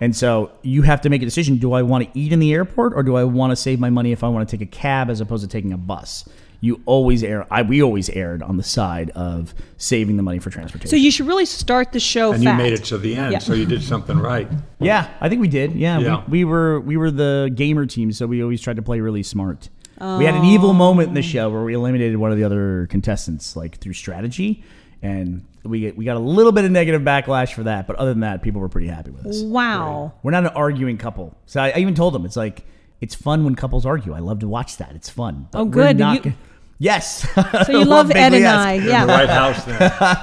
And so you have to make a decision: Do I want to eat in the airport, or do I want to save my money if I want to take a cab as opposed to taking a bus? You always err. I we always erred on the side of saving the money for transportation. So you should really start the show And fat. you made it to the end, Yeah. so you did something right. Yeah, I think we did. Yeah, Yeah. We, we were we were the gamer team, so we always tried to play really smart. We had an evil moment in the show where we eliminated one of the other contestants, like through strategy, and we get, we got a little bit of negative backlash for that. But other than that, people were pretty happy with us. Wow. We're not an arguing couple, so I, I even told them it's like it's fun when couples argue. I love to watch that. It's fun. But Oh, we're good. not You- gonna- yes. So you love Ed and I. In the Yeah. White House then.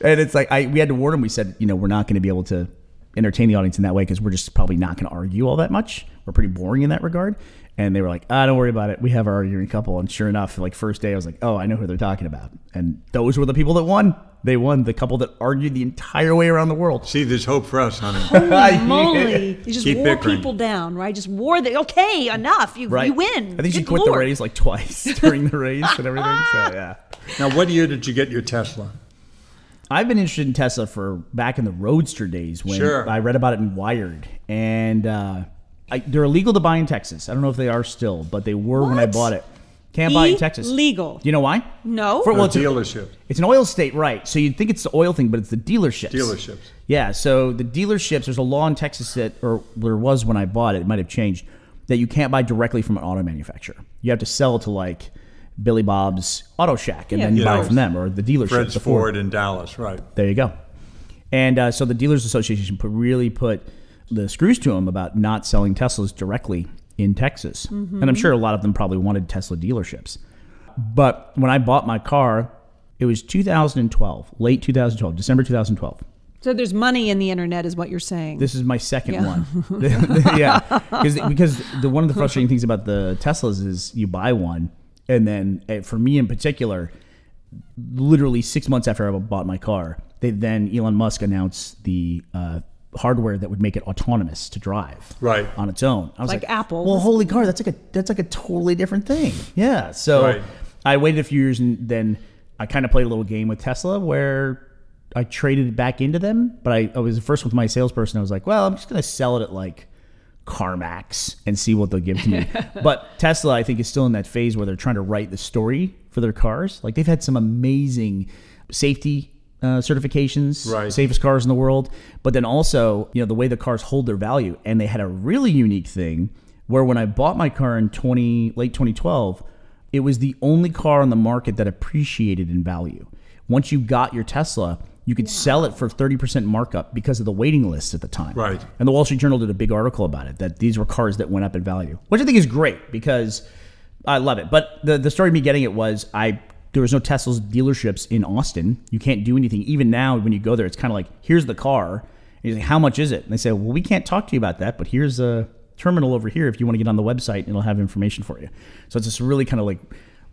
and it's like I we had to warn them. We said, you know, we're not going to be able to entertain the audience in that way because we're just probably not going to argue all that much. We're pretty boring in that regard. And they were like, ah, don't worry about it. We have our arguing couple. And sure enough, like first day, I was like, oh, I know who they're talking about. And those were the people that won. They won. The couple that argued the entire way around the world. See, there's hope for us, honey. Holy moly. You just Keep wore bickering. people down, right? Just wore the, okay, enough. You, Right. you win. I think she quit Lord. the race like twice during the race and everything. So yeah. now, what year did you get your Tesla? I've been interested in Tesla for back in the Roadster days when Sure. I read about it in Wired, and uh, I, they're illegal to buy in Texas. I don't know if they are still, but they were when I What? bought it. Can't buy in Texas. Illegal. Do you know why? No. For, well, Or it's, a- dealership? it's an oil state, right? So you'd think it's the oil thing, but it's the dealerships. Dealerships. Yeah. So the dealerships, there's a law in Texas that, or there was when I bought it, it might have changed, that you can't buy directly from an auto manufacturer. You have to sell to like Billy Bob's Auto Shack and Yeah. then buy Yeah. from them or the dealership. Fred's the Ford. Ford in Dallas, right. There you go. And uh, so the Dealers Association put, really put the screws to them about not selling Teslas directly in Texas. And I'm sure a lot of them probably wanted Tesla dealerships. But when I bought my car, it was 2012, late 2012, December 2012. So there's money in the internet, is what you're saying. This is my second Yeah. one. yeah, because because the one of the frustrating things about the Teslas is you buy one, and then eh, for me in particular, literally six months after I bought my car, they then Elon Musk announced the uh, hardware that would make it autonomous to drive Right. on its own. I was Like like, Apple. Well, holy car, that's like a that's like a totally different thing. Yeah. So Right. I waited a few years and then I kind of played a little game with Tesla where I traded it back into them. But I, I was first with my salesperson. I was like, well, I'm just going to sell it at like CarMax and see what they'll give to me. but Tesla, I think, is still in that phase where they're trying to write the story for their cars. Like they've had some amazing safety uh, certifications, Right. safest cars in the world. But then also, you know, the way the cars hold their value. And they had a really unique thing where when I bought my car in 20 late 2012, it was the only car on the market that appreciated in value. Once you got your Tesla, you could sell it for 30% markup because of the waiting list at the time. Right. And the Wall Street Journal did a big article about it that these were cars that went up in value, which I think is great because I love it. But the, the story of me getting it was I there was no Tesla's dealerships in Austin. You can't do anything. Even now, when you go there, it's kind of like, here's the car. And you're like, how much is it? And they say, well, we can't talk to you about that, but here's a terminal over here if you want to get on the website and it'll have information for you. So it's this really kind of like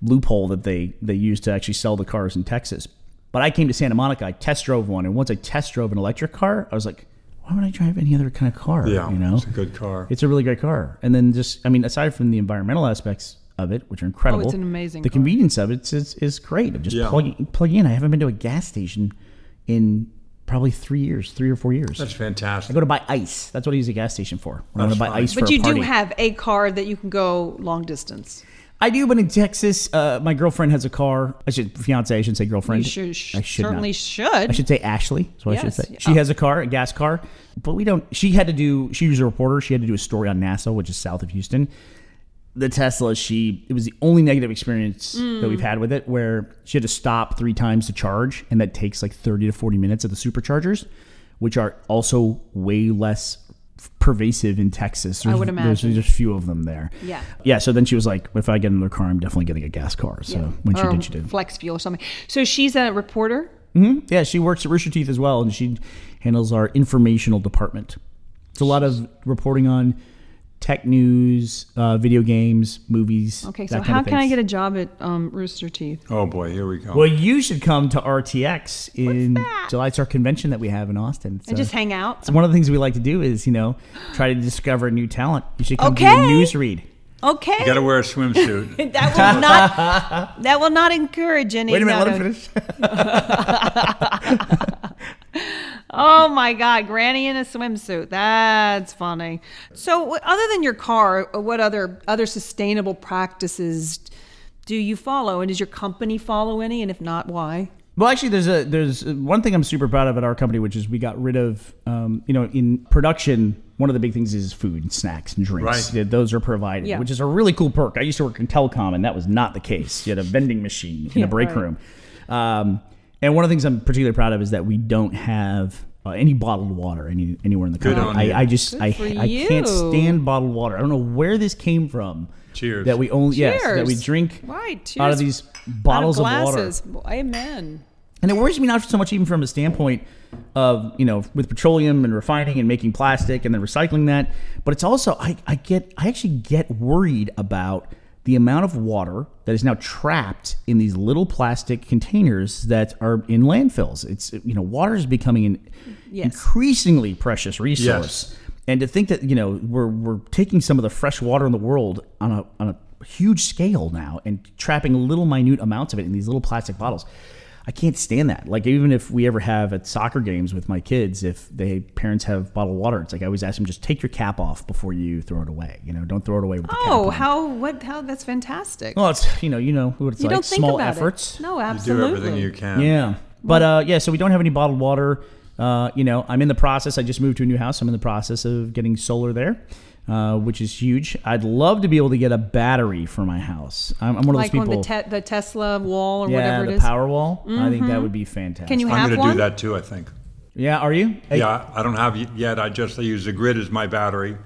loophole that they, they use to actually sell the cars in Texas. But I came to Santa Monica, I test drove one, and once I test drove an electric car, I was like, why would I drive any other kind of car? Yeah, you know, it's a good car. It's a really great car. And then just, I mean, aside from the environmental aspects of it, which are incredible, Oh, it's an amazing The car. convenience of it is, is great. Of just Yeah. plug plug in. I haven't been to a gas station in probably three years, three or four years. That's fantastic. I go to buy ice. That's what I use a gas station for. When I want That's to buy fine. ice for But a you party. do have a car that you can go long distance. I do, but in Texas, uh, my girlfriend has a car. I should fiance. I should say girlfriend. You should, I should certainly not. should. I should say Ashley. That's what I should say. She Oh. has a car, a gas car, but we don't. She had to do. She was a reporter. She had to do a story on NASA, which is south of Houston. The Tesla, she it was the only negative experience that we've had with it, where she had to stop three times to charge, and that takes like thirty to forty minutes at the superchargers, which are also way less pervasive in Texas. There's, would imagine There's just a few of them there. Yeah. Yeah. So then she was like, if I get another car, I'm definitely getting a gas car. So when she or did, she did. flex fuel or something. So she's a reporter. Hmm. Yeah, she works at Rooster Teeth as well, and she handles our informational department. It's a lot of reporting on tech news, uh, video games, movies. Okay, that so kind how of can I get a job at um, Rooster Teeth? Oh boy, here we go. Well, you should come to RTX in July. It's our convention that we have in Austin. And just hang out. So one of the things we like to do is, you know, try to discover new talent. You should come do Okay. a news read. Okay. you got to wear a swimsuit. that will not. that will not encourage any. Wait a minute, let no. him finish. Oh my God, Granny in a swimsuit. That's funny. So, other than your car, what other other sustainable practices do you follow, and does your company follow any? And if not, why? Well, actually, there's a there's one thing I'm super proud of at our company, which is we got rid of, um, you know, in production. One of the big things is food, and snacks, and drinks. Right. Yeah, those are provided, Yeah. which is a really cool perk. I used to work in telecom, and that was not the case. You had a vending machine in Yeah, a break right. room. Um, and one of the things I'm particularly proud of is that we don't have uh, any bottled water any, anywhere in the Good on you. I, I just I, for I can't stand bottled water. I don't know where this came from. Cheers. That we only yes that we Cheers. drink Right, out of these bottles Out of, water. glasses. Amen. And it worries me not so much even from a standpoint of, you know, with petroleum and refining and making plastic and then recycling that, but it's also I, I get I actually get worried about the amount of water that is now trapped in these little plastic containers that are in landfills. It's you know, water is becoming an Yes. increasingly precious resource. Yes. And to think that, you know, we're we're taking some of the fresh water in the world on a on a huge scale now and trapping little minute amounts of it in these little plastic bottles. I can't stand that. Like even if we ever have at soccer games with my kids, if they parents have bottled water, it's like I always ask them just take your cap off before you throw it away. You know, don't throw it away with the cap Oh, on. how what how that's fantastic. Well, it's you know you know what it's you like don't think small about efforts. it. No, You absolutely. do everything you can. Yeah. But uh, yeah, so we don't have any bottled water. Uh, you know, I'm in the process. I just moved to a new house. I'm in the process of getting solar there, uh, which is huge. I'd love to be able to get a battery for my house. I'm, I'm one of Like those on people. the te- the Tesla wall or yeah, whatever the it is. power wall. I think that would be fantastic. Can you have I'm going to do that too. I think. Yeah, are you? Hey, Yeah, I don't have it yet. I just I use the grid as my battery.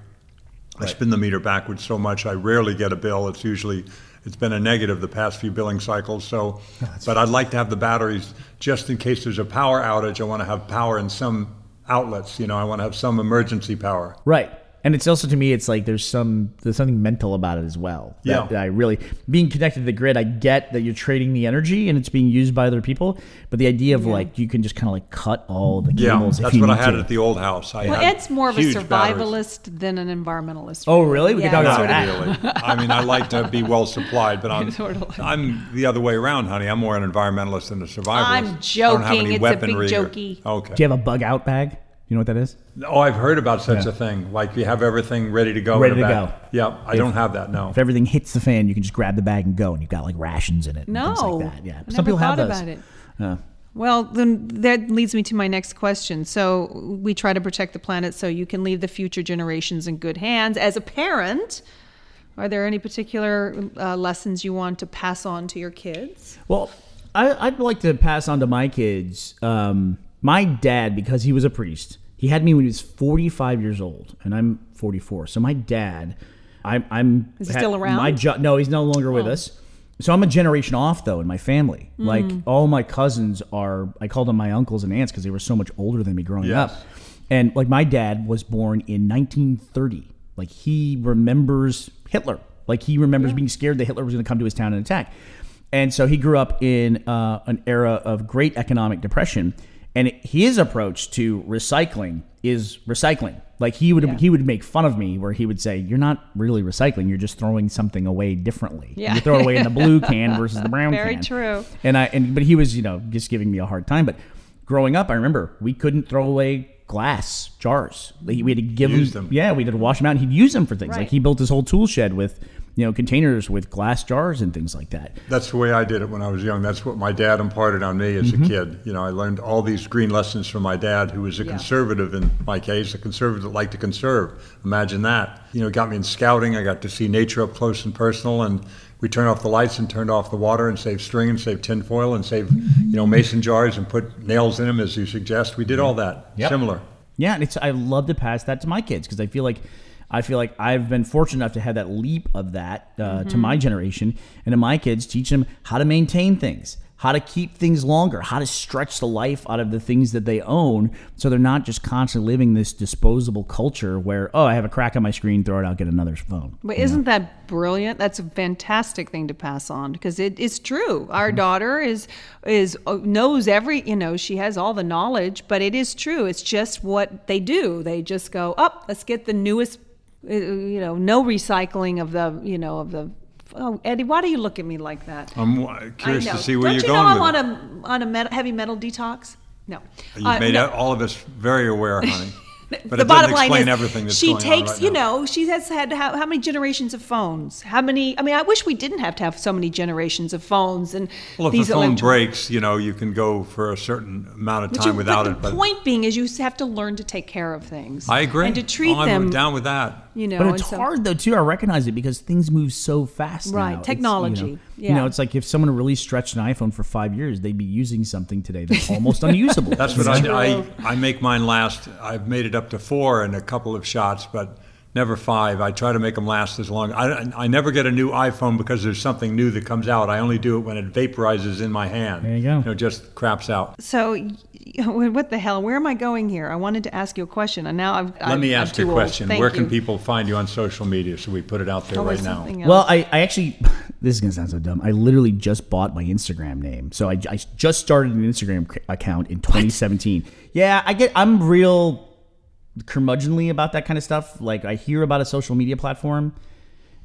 I spin the meter backwards so much I rarely get a bill. It's usually it's been a negative the past few billing cycles. So, but I'd like to have the batteries just in case there's a power outage. I want to have power in some outlets. You know, I want to have some emergency power. Right. And it's also to me, it's like there's some there's something mental about it as well. That, Yeah. that I really being connected to the grid. I get that you're trading the energy and it's being used by other people, but the idea of like you can just kind of like cut all the Yeah, cables. if that's what I had to. at the old house. I Well, had Ed's more of a huge batteries. survivalist than an environmentalist. Oh, really? We Yeah, can talk sort about that. Really, I mean, I like to be well supplied, but I'm Sort I'm the other way around, honey. I'm more an environmentalist than a survivalist. I'm I don't have joking. any It's a big weaponry or- jokey. Okay. Do you have a bug out bag? You know what that is? Oh, I've heard about such Yeah. a thing. Like you have everything ready to go. Ready in a to bag. go. Yeah, I If- don't have that. No. If everything hits the fan, you can just grab the bag and go, and you've got like rations in it. No, things like that. Yeah, I some never people have thought those. about it. Uh, Well, then that leads me to my next question. So we try to protect the planet so you can leave the future generations in good hands. As a parent, are there any particular uh, lessons you want to pass on to your kids? Well, I, I'd like to pass on to my kids. Um, my dad, because he was a priest, he had me when he was 45 years old, and I'm 44. So my dad, I'm, I'm Is he still around? My jo- no, he's no longer with Oh. us. So I'm a generation off though in my family. Mm. Like all my cousins are, I called them my uncles and aunts because they were so much older than me growing Yes. up. And like my dad was born in 1930. Like he remembers Hitler. Like he remembers being scared that Hitler was going to come to his town and attack. And so he grew up in uh, an era of great economic depression. And his approach to recycling is recycling. Like he would Yeah. he would make fun of me where he would say, "You're not really recycling. You're just throwing something away differently. Yeah. You throw it away in the blue can versus the brown Very can." Very true. And I and but he was you know just giving me a hard time. But growing up, I remember we couldn't throw away glass jars. We had to give Use them, them. Yeah, we had to wash them out. and He'd use them for things. Right. Like he built his whole tool shed with, you know, containers with glass jars and things like that. That's the way I did it when I was young. That's what my dad imparted on me as Mm-hmm. a kid. You know, I learned all these green lessons from my dad, who was a Yeah. conservative in my case, a conservative that liked to conserve. Imagine that. You know, it got me in scouting. I got to see nature up close and personal, and we turned off the lights and turned off the water and saved string and saved tinfoil and saved, you know, mason jars and put nails in them, as you suggest. We did all that. Yep. Similar. Yeah, and it's I love to pass that to my kids because I feel like I feel like I've been fortunate enough to have that leap of that uh, Mm-hmm. to my generation and to my kids, teach them how to maintain things, how to keep things longer, how to stretch the life out of the things that they own, so they're not just constantly living this disposable culture where oh I have a crack on my screen, throw it out, get another phone. But isn't that brilliant? That's a fantastic thing to pass on because it is true. Our daughter is is uh, knows every you know she has all the knowledge, but it is true. It's just what they do. They just go up. let's get the newest. Uh, You know, no recycling of the you know of the. Oh, Eddie, why do you look at me like that? I'm uh, curious to see where Don't you're you going know I'm on a on a met- heavy metal detox? No, You've Uh, made no. all of us very aware, honey. But the it bottom doesn't line is everything that's she going on takes right you now. know she has had how, how many generations of phones how many i mean i wish we didn't have to have so many generations of phones and Well, if these a phone electro- breaks, you know, you can go for a certain amount of time you- without but it. the But point being is you have to learn to take care of things I agree. and to treat Oh, I'm them down with that. you know But it's so- hard though too. I recognize it because things move so fast. Right, now. It's, technology, You know, yeah. you know, it's like if someone really stretched an iPhone for five years, they'd be using something today that's almost unusable. That's what I, I I make mine last. I've made it up to four in a couple of shots, but never five. I try to make them last as long. I, I never get a new iPhone because there's something new that comes out. I only do it when it vaporizes in my hand. There you go. You know, just craps out. so what the hell where am i going here i wanted to ask you a question and now i've Let I'm, me I'm ask you a question. Thank Where can people find you on social media? So we put it out there Oh, right now. else. Well, I, I actually, this is gonna sound so dumb. I literally just bought my Instagram name, so I, I just started an Instagram account in 2017. Yeah, I get, I'm real curmudgeonly about that kind of stuff. Like I hear about a social media platform,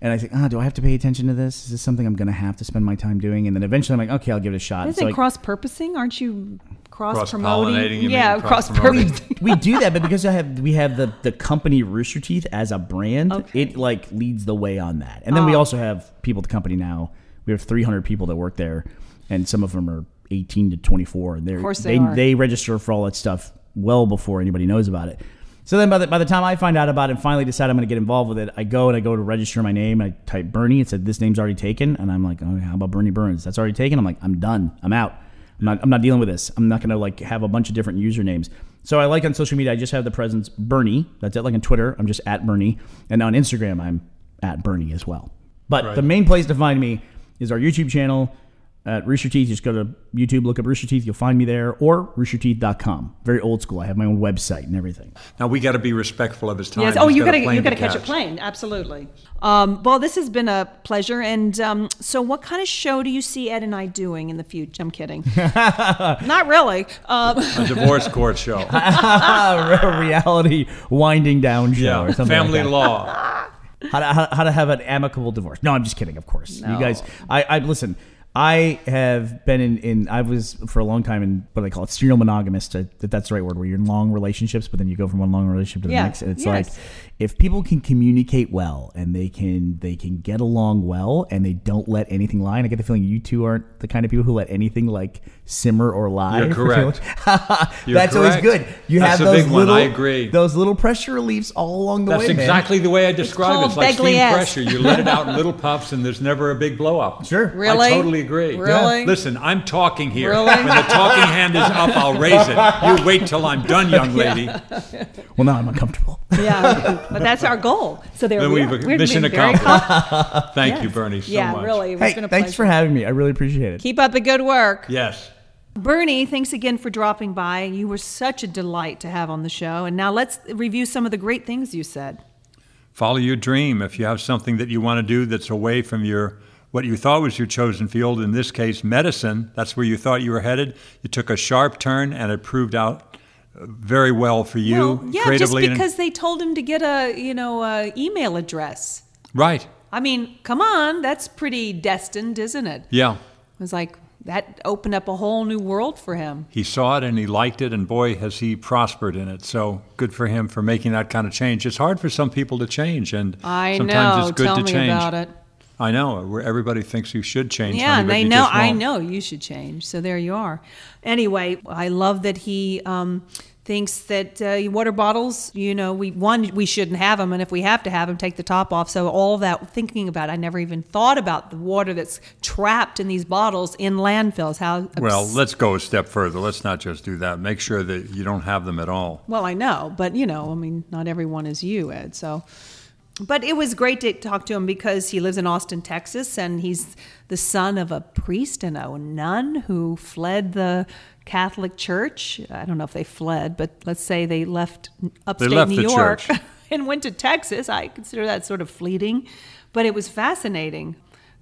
and I think, oh, do I have to pay attention to this? Is this something I'm gonna have to spend my time doing? And then eventually, I'm like, okay, I'll give it a shot. is So it I- cross purposing aren't you cross promoting? you yeah cross cross-promoting. purposing we do that, but because I have we have the the company Rooster Teeth as a brand, Okay. it like leads the way on that. And then we oh. also have people at the company now. We have 300 people that work there, and some of them are 18 to 24. And they're, Of course they they are. they register for all that stuff well before anybody knows about it. So then by the, by the time I find out about it and finally decide I'm going to get involved with it, I go and I go to register my name. I type Burnie. It said this name's already taken, and I'm like, oh, how about Burnie Burns? That's already taken. I'm like, I'm done. I'm out. I'm not. I'm not dealing with this. I'm not going to like have a bunch of different usernames. So I like on social media. I just have the presence Burnie. That's it. Like on Twitter, I'm just at Burnie, and on Instagram, I'm at Burnie as well. But Right. the main place to find me is our YouTube channel at Rooster Teeth. Just go to YouTube, look up Rooster Teeth. You'll find me there, or roosterteeth.com. Very old school. I have my own website and everything. Now we got to be respectful of his time. Yes. Oh, He's you got gotta you gotta to catch a plane. Absolutely. Um, well, this has been a pleasure. And um, so, what kind of show do you see Ed and I doing in the future? I'm kidding. Not really. Um, A divorce court show. a reality winding down show yeah. or something. like Family that. law. how to, how, how to have an amicable divorce. No, I'm just kidding. Of course, you guys. I, I listen. I have been in, in. I was for a long time in what do they call it, serial monogamous. To, if that's the right word, where you're in long relationships, but then you go from one long relationship to the Yeah, next. And it's yes. like if people can communicate well and they can they can get along well and they don't let anything lie. And I get the feeling you two aren't the kind of people who let anything like simmer or lie. You're correct. You're that's always good. You That's have a those big one. little. I agree. Those little pressure reliefs all along the That's way. man. exactly the way I describe it. It's like steam pressure. You let it out in little puffs, and there's never a big blow up. Sure. Really? I totally agree. Really? Listen, I'm talking here. Really? When the talking hand is up, I'll raise it. You wait till I'm done, young lady. Well, now I'm uncomfortable. yeah, but that's our goal. So there Then we we've are. We're mission accomplished. Thank you, Burnie, so yeah, much. really. It's Hey, been a thanks for having me. I really appreciate it. Keep up the good work. Yes. Burnie, thanks again for dropping by. You were such a delight to have on the show. And now let's review some of the great things you said. Follow your dream. If you have something that you want to do that's away from your what you thought was your chosen field, in this case, medicine, that's where you thought you were headed. You took a sharp turn, and it proved out uh, very well for you well, yeah, just creatively. and- because they told him to get a you know a email address. right. I mean, come on, that's pretty destined, isn't it? Yeah. It was like, that opened up a whole new world for him. He saw it and he liked it, and boy, has he prospered in it. So good for him for making that kind of change. It's hard for some people to change, and I sometimes know. it's good Tell to me change. about it. I know. where Everybody thinks you should change. Yeah, honey, and they know. I know you should change. So there you are. Anyway, I love that he um, thinks that uh, water bottles. You know, we one we shouldn't have them, and if we have to have them, take the top off. So all that thinking about, I never even thought about the water that's trapped in these bottles in landfills. How Well, let's go a step further. Let's not just do that. Make sure that you don't have them at all. Well, I know, but you know, I mean, not everyone is you, Ed. So, but it was great to talk to him because he lives in Austin, Texas, and he's the son of a priest and a nun who fled the Catholic Church. I don't know if they fled, but let's say they left upstate left New York and went to Texas. I consider that sort of fleeting, but it was fascinating.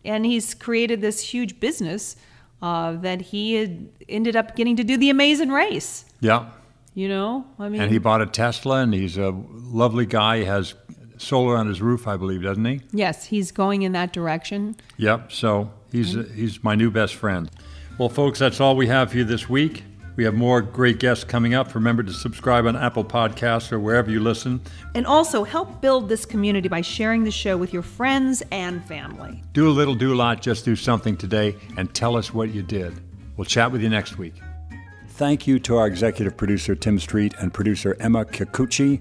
And he's created this huge business uh, that he had ended up getting to do the Amazing Race. Yeah. You know, I mean, And he bought a Tesla, and he's a lovely guy. He has solar on his roof, I believe, doesn't he? Yes, he's going in that direction. Yep. So he's he's my new best friend. Well, folks, that's all we have for you this week. We have more great guests coming up. Remember to subscribe on Apple Podcasts or wherever you listen. And also help build this community by sharing the show with your friends and family. Do a little, do a lot, just do something today, and tell us what you did. We'll chat with you next week. Thank you to our executive producer, Tim Street, and producer, Emma Kikuchi.